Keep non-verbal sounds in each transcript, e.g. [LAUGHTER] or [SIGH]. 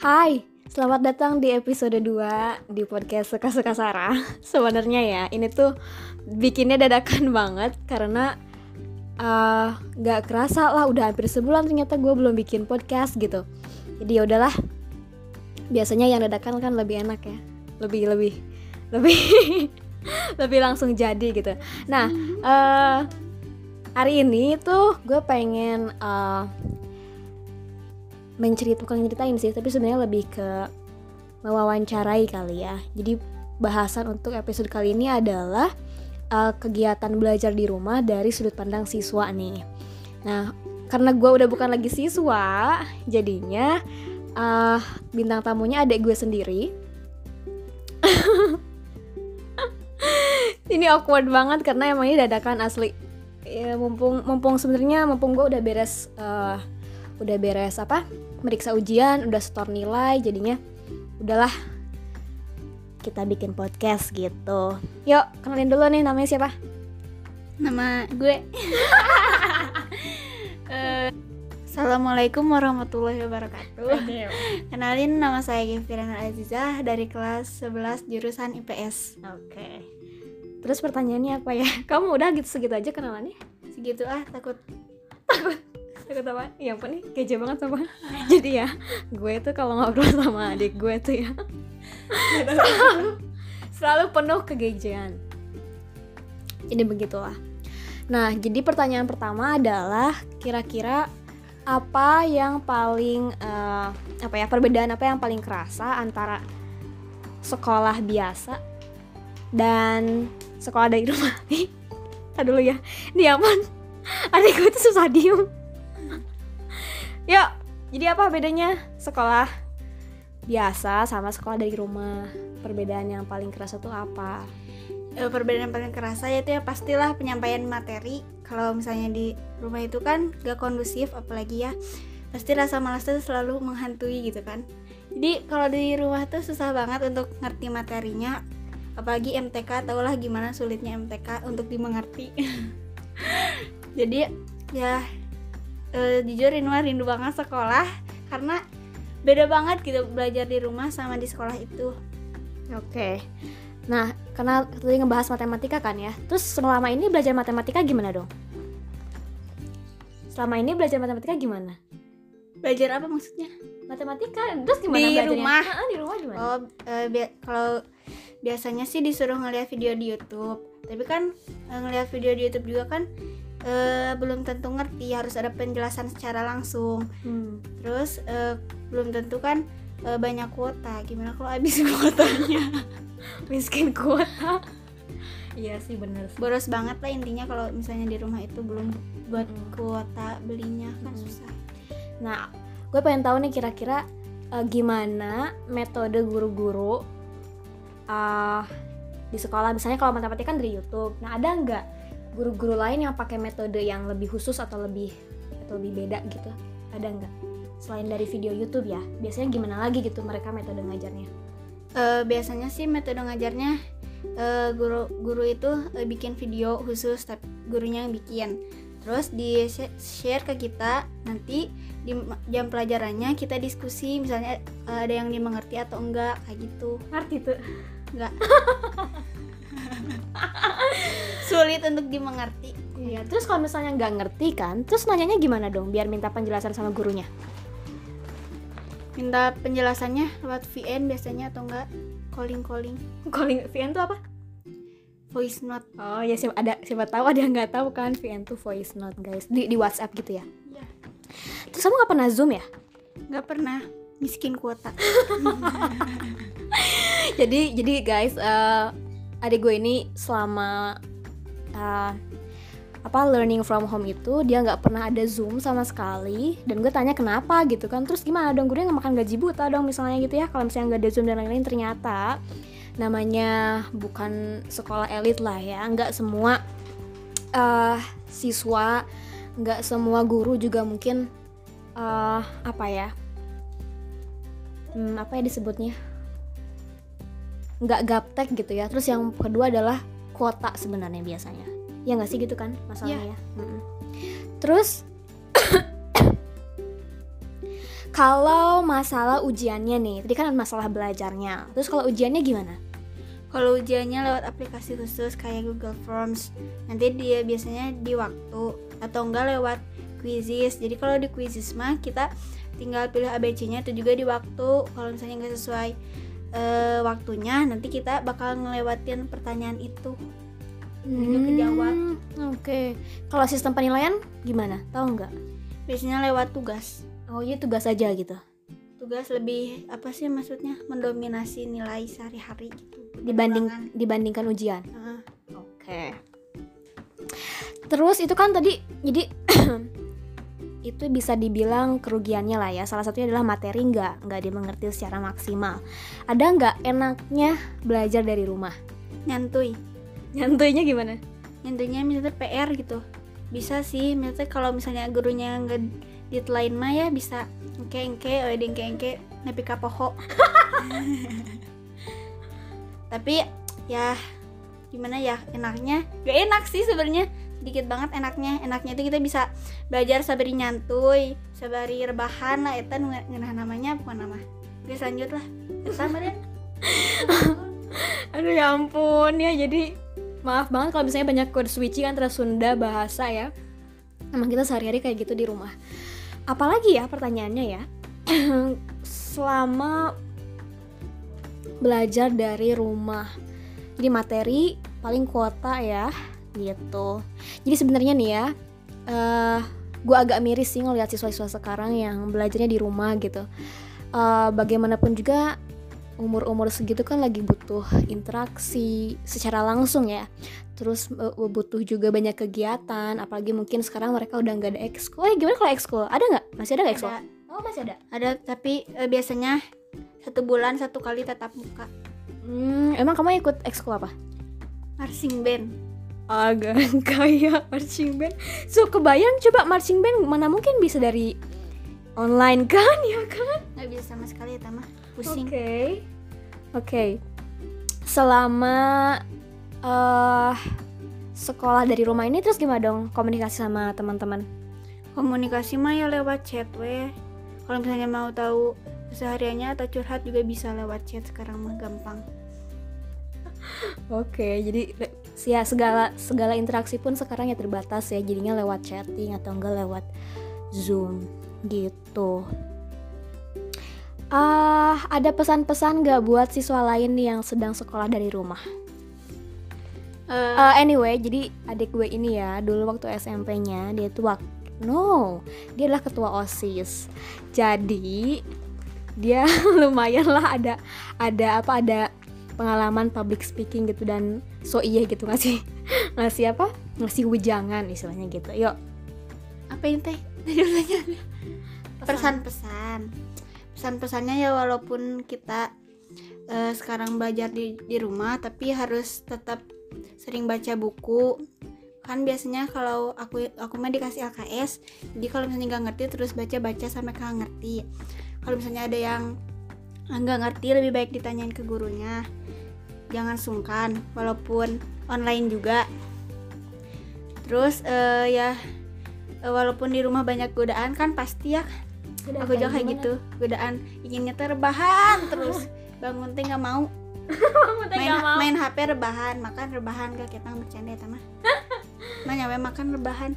Hai, selamat datang di episode 2 di podcast Suka-Suka Sarah. [LAUGHS] Sebenarnya ya, ini tuh bikinnya dadakan [LAUGHS] banget karena uh, gak kerasa lah udah hampir sebulan ternyata gue belum bikin podcast gitu. Jadi ya udahlah, biasanya yang dadakan kan lebih enak ya. Lebih, lebih, [LAUGHS] lebih, lebih langsung jadi gitu. Nah, uh, hari ini tuh gue pengen uh, mencerit bukan ceritain sih tapi sebenarnya lebih ke mewawancarai kali ya. Jadi bahasan untuk episode kali ini adalah uh, kegiatan belajar di rumah dari sudut pandang siswa nih. Nah karena gue udah bukan lagi siswa jadinya uh, bintang tamunya adik gue sendiri. [LAUGHS] Ini awkward banget karena emang ini dadakan asli. Ya mumpung mumpung sebenarnya mumpung gue udah beres uh, udah beres apa meriksa ujian udah setor nilai jadinya udahlah kita bikin podcast gitu. Yuk kenalin dulu nih namanya siapa? Nama gue. Uh, [LAUGHS] Assalamualaikum warahmatullahi wabarakatuh. Kenalin nama saya Gevira Azizah dari kelas 11 jurusan IPS Oke. Okay. Terus pertanyaannya apa ya? [LAUGHS] Kamu udah gitu segitu aja kenalannya? Segitu ah, takut. Takut deket apa ya apa nih? Kece banget sama [LAUGHS] jadi ya gue tuh kalau ngobrol sama adik gue tuh ya selalu [LAUGHS] selalu penuh kegejean. Jadi begitulah. Nah jadi pertanyaan pertama adalah kira-kira apa yang paling uh, apa ya perbedaan apa yang paling kerasa antara sekolah biasa dan sekolah dari rumah? [LAUGHS] Nih dulu ya. Aman. Adik gue tuh susah diem Yuk, jadi apa bedanya sekolah biasa sama sekolah dari rumah? Perbedaan yang paling kerasa tuh apa? E, perbedaan yang paling kerasa yaitu ya pastilah penyampaian materi. Kalau misalnya di rumah itu kan gak kondusif, apalagi ya pasti rasa malas tuh selalu menghantui gitu kan. Jadi kalau di rumah tuh susah banget untuk ngerti materinya, apalagi MTK tahulah gimana sulitnya MTK untuk dimengerti. [LAUGHS] Jadi ya uh, jujur Rinwa rindu banget sekolah karena beda banget gitu belajar di rumah sama di sekolah itu. Oke. Okay. Nah, karena tadi ngebahas matematika kan ya. Terus selama ini belajar matematika gimana dong? Selama ini belajar matematika gimana? Belajar apa maksudnya? Matematika. Terus gimana di belajarnya? rumah? Ah, di rumah gimana? Oh, uh, bi kalau biasanya sih disuruh ngeliat video di YouTube. Tapi kan uh, ngeliat video di YouTube juga kan uh, belum tentu ngerti harus ada penjelasan secara langsung hmm. terus uh, belum tentu kan uh, banyak kuota gimana kalau habis [LAUGHS] kuotanya miskin kuota iya sih bener sih. boros banget lah intinya kalau misalnya di rumah itu belum buat hmm. kuota belinya kan hmm. susah nah gue pengen tahu nih kira-kira uh, gimana metode guru-guru uh, di sekolah misalnya kalau matematika kan dari YouTube nah ada nggak guru-guru lain yang pakai metode yang lebih khusus atau lebih atau lebih beda gitu ada nggak? Selain dari video YouTube ya biasanya gimana lagi gitu mereka metode ngajarnya? Uh, biasanya sih metode ngajarnya uh, guru guru itu uh, bikin video khusus tapi gurunya yang bikin. Terus di share ke kita nanti di jam pelajarannya kita diskusi misalnya uh, ada yang dimengerti atau enggak kayak gitu. Ngerti tuh. Enggak [LAUGHS] [LAUGHS] sulit untuk dimengerti. Iya terus kalau misalnya nggak ngerti kan terus nanyanya gimana dong biar minta penjelasan sama gurunya? Minta penjelasannya lewat VN biasanya atau enggak calling calling calling VN tuh apa? Voice note. Oh ya siapa ada siapa tahu ada yang nggak tahu kan VN tuh voice note guys. Di di WhatsApp gitu ya? Iya. Terus kamu nggak pernah zoom ya? Nggak pernah. Miskin kuota. [LAUGHS] Jadi jadi guys uh, adik gue ini selama uh, apa learning from home itu dia nggak pernah ada zoom sama sekali. Dan gue tanya kenapa? gitu kan. Terus gimana dong gue nggak makan gaji buta dong misalnya gitu ya kalau misalnya nggak ada zoom dan lain-lain. Ternyata namanya bukan sekolah elit lah ya nggak semua uh, siswa nggak semua guru juga mungkin uh, apa ya hmm, apa ya disebutnya nggak gaptek gitu ya. Terus yang kedua adalah kuota sebenarnya biasanya. Ya nggak sih gitu kan masalahnya yeah. ya? Terus [COUGHS] kalau masalah ujiannya nih tadi kan masalah belajarnya. Terus kalau ujiannya gimana? Kalau ujiannya lewat aplikasi khusus kayak Google Forms nanti dia biasanya di waktu atau enggak lewat quizzes. Jadi kalau di quizzes mah kita tinggal pilih ABC-nya itu juga di waktu kalau misalnya nggak sesuai uh, waktunya nanti kita bakal ngelewatin pertanyaan itu. Kejawab Hmm, oke. Kalau sistem penilaian gimana? Tahu nggak? Biasanya lewat tugas. Oh iya tugas aja gitu. Tugas lebih apa sih maksudnya? Mendominasi nilai sehari-hari gitu. Dibanding dibandingkan ujian? Heeh. Oke. Terus itu kan tadi jadi [CLEARS THROAT] itu bisa dibilang kerugiannya lah ya. Salah satunya adalah materi nggak nggak dimengerti secara maksimal. Ada nggak enaknya belajar dari rumah? nyantui Nyantuinya gimana? nyantuinya misalnya PR gitu bisa sih misalnya kalau misalnya gurunya nggak deadline mah ya bisa engke engke oh engke engke nepi ka poho [LAUGHS] tapi ya gimana ya enaknya gak enak sih sebenarnya sedikit banget enaknya enaknya itu kita bisa belajar sabari nyantuy sabari rebahan lah itu ngenah namanya bukan nama oke lanjut lah kita Maria [LAUGHS] Aduh ya ampun ya jadi maaf banget kalau misalnya banyak code switching antara Sunda bahasa ya. Emang kita sehari-hari kayak gitu di rumah. Apalagi ya pertanyaannya ya. [CLEARS THROAT] Selama belajar dari rumah. Jadi materi paling kuota ya gitu. Jadi sebenarnya nih ya eh gue agak miris sih ngeliat siswa-siswa sekarang yang belajarnya di rumah gitu. Eh, bagaimanapun juga umur-umur segitu kan lagi butuh interaksi secara langsung ya. Terus e, butuh juga banyak kegiatan apalagi mungkin sekarang mereka udah nggak ada ekskul. Eh gimana kalau ekskul? Ada nggak? Masih ada nggak ekskul? Oh masih ada? Ada tapi eh, biasanya satu bulan satu kali tatap muka. Hmm, emang kamu ikut ekskul apa? Marching band agak [LAUGHS] kayak marching band so kebayang coba marching band mana mungkin bisa dari online kan [LAUGHS] ya kan nggak bisa sama sekali ya Tama pusing Oke. Oke. Selama eh sekolah dari rumah ini terus gimana dong komunikasi sama teman-teman? komunikasi mah ya lewat chat weh kalau misalnya mau tahu kesehariannya atau curhat juga bisa lewat chat sekarang mah gampang Oke, jadi le- ya segala segala interaksi pun sekarang ya terbatas ya jadinya lewat chatting atau enggak lewat Zoom gitu. Ah, ada pesan-pesan nggak buat siswa lain nih yang sedang sekolah dari rumah? Eh, Uh, anyway, jadi adik gue ini ya, dulu waktu SMP-nya dia tuh wak no, dia adalah ketua OSIS. Jadi dia [LAUGHS] lumayan lah ada ada apa ada pengalaman public speaking gitu dan so iya gitu ngasih [LAUGHS] ngasih apa? Ngasih wejangan istilahnya gitu. Yuk. Apa ini teh? [LAUGHS] Pesan-pesan pesan-pesannya ya walaupun kita eh, sekarang belajar di di rumah tapi harus tetap sering baca buku. Kan biasanya kalau aku aku mah dikasih LKS jadi kalau misalnya nggak ngerti terus baca-baca sampai nggak ngerti. Kalau misalnya ada yang nggak ngerti lebih baik ditanyain ke gurunya. Jangan sungkan walaupun online juga. Terus eh, ya eh, walaupun di rumah banyak godaan kan pasti ya aku juga kayak gitu godaan inginnya tuh rebahan terus. Bangun teh nggak mau. Main, main HP rebahan makan rebahan gak kita bercanda ya tamah nah nyawe makan rebahan.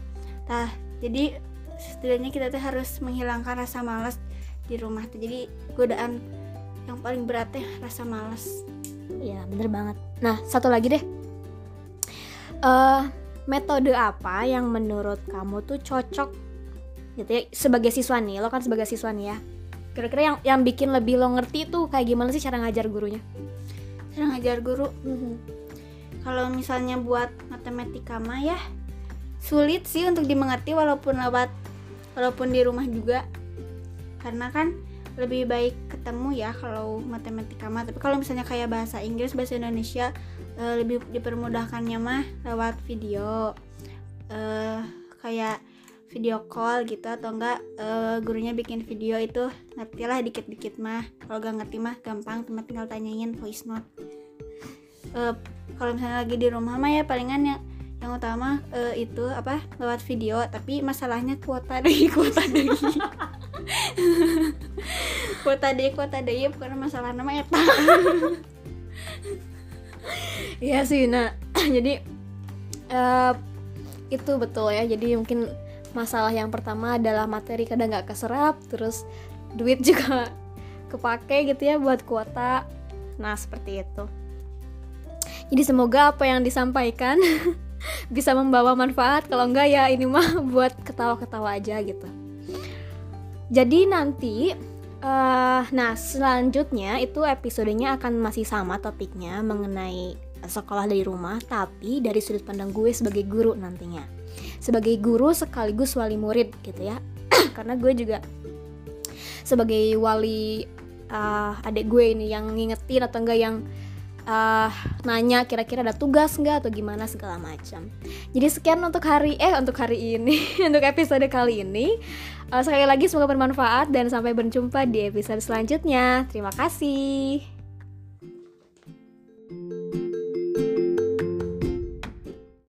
Nah jadi setidaknya kita tuh harus menghilangkan rasa malas di rumah tuh jadi godaan yang paling berat teh rasa malas Iya bener banget. Nah satu lagi deh. eh metode apa yang menurut kamu tuh cocok? Gitu ya sebagai siswa nih lo kan sebagai siswa nih ya. Kira-kira yang yang bikin lebih lo ngerti tuh kayak gimana sih cara ngajar gurunya? Cara ngajar guru? Kalau misalnya buat matematika mah ya sulit sih untuk dimengerti walaupun lewat walaupun di rumah juga. Karena kan lebih baik ketemu ya kalau matematika mah. Tapi kalau misalnya kayak bahasa Inggris bahasa Indonesia eh, lebih dipermudahkannya mah lewat video. Eh kayak video call gitu atau enggak eh, gurunya bikin video itu ngertilah dikit-dikit mah. Kalau gak ngerti mah gampang cuma tinggal tanyain voice note. Eh, kalau misalnya lagi di rumah mah ya palingan yang yang utama eh, itu apa lewat video. Tapi masalahnya kuota lagi [LAUGHS] kuota lagi [LAUGHS] kuota deh kuota deh bukan masalah nama eta [LAUGHS] Iya sih, nah [CLEARS THROAT] jadi eh, itu betul ya. Jadi mungkin masalah yang pertama adalah materi kadang nggak keserap, terus duit [LAUGHS] juga kepake gitu ya buat kuota. Nah seperti itu. Jadi semoga apa yang disampaikan [LAUGHS] bisa membawa manfaat. Kalau enggak ya ini mah buat ketawa-ketawa aja gitu. Jadi nanti Uh, nah selanjutnya itu episodenya akan masih sama topiknya mengenai sekolah dari rumah tapi dari sudut pandang gue sebagai guru nantinya sebagai guru sekaligus wali murid gitu ya [CLEARS THROAT] karena gue juga sebagai wali uh, adik gue ini yang ngingetin atau enggak yang uh, nanya kira-kira ada tugas nggak atau gimana segala macam. Jadi sekian untuk hari eh untuk hari ini [LAUGHS] untuk episode kali ini. Uh, sekali lagi semoga bermanfaat dan sampai berjumpa di episode selanjutnya. Terima kasih.